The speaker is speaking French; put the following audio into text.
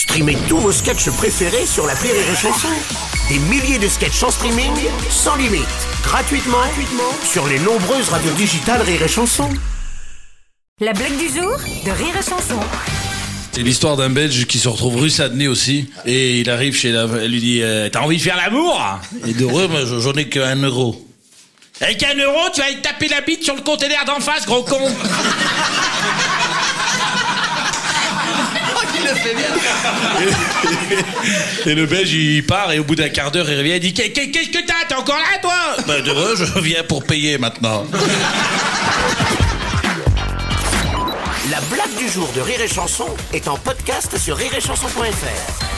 Streamez tous vos sketchs préférés sur la Rire et Chanson. Des milliers de sketchs en streaming, sans limite, gratuitement, gratuitement sur les nombreuses radios digitales Rire et Chanson. La blague du jour de Rire et Chanson. C'est l'histoire d'un Belge qui se retrouve rue Sadenay aussi. Et il arrive chez la... Elle lui dit euh, T'as envie de faire l'amour? Et d'heureux, moi j'en ai qu'un euro. Avec un euro, tu vas aller taper la bite sur le conteneur d'en face, gros con Et le Belge, il part et au bout d'un quart d'heure, il revient et dit Qu'est- qu'est- Qu'est-ce que t'as? T'es encore là, toi? Ben, d'heureux, je viens pour payer maintenant. La blague du jour de Rire et Chanson est en podcast sur rireetchanson.fr.